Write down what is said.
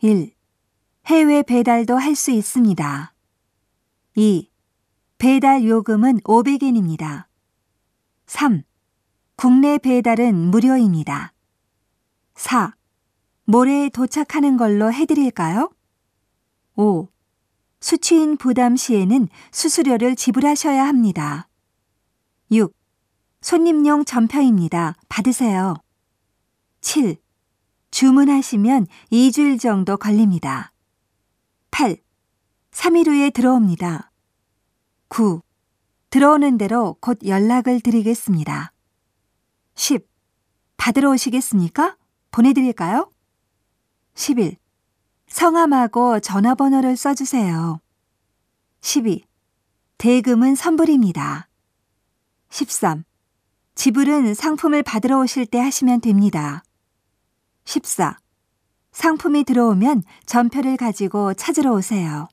1. 해외 배달도 할 수 있습니다. 2. 배달 요금은 500엔입니다. 3. 국내 배달은 무료입니다. 4. 모레 도착하는 걸로 해드릴까요? 5. 수취인 부담 시에는 수수료를 지불하셔야 합니다. 6. 손님용 전표입니다. 받으세요. 7. 주문하시면 2주일 정도 걸립니다. 8. 3일 후에 들어옵니다. 9. 들어오는 대로 곧 연락을 드리겠습니다. 10. 받으러 오시겠습니까? 보내드릴까요? 11. 성함하고 전화번호를 써주세요. 12. 대금은 선불입니다. 13. 지불은 상품을 받으러 오실 때 하시면 됩니다. 14. 상품이 들어오면 전표를 가지고 찾으러 오세요.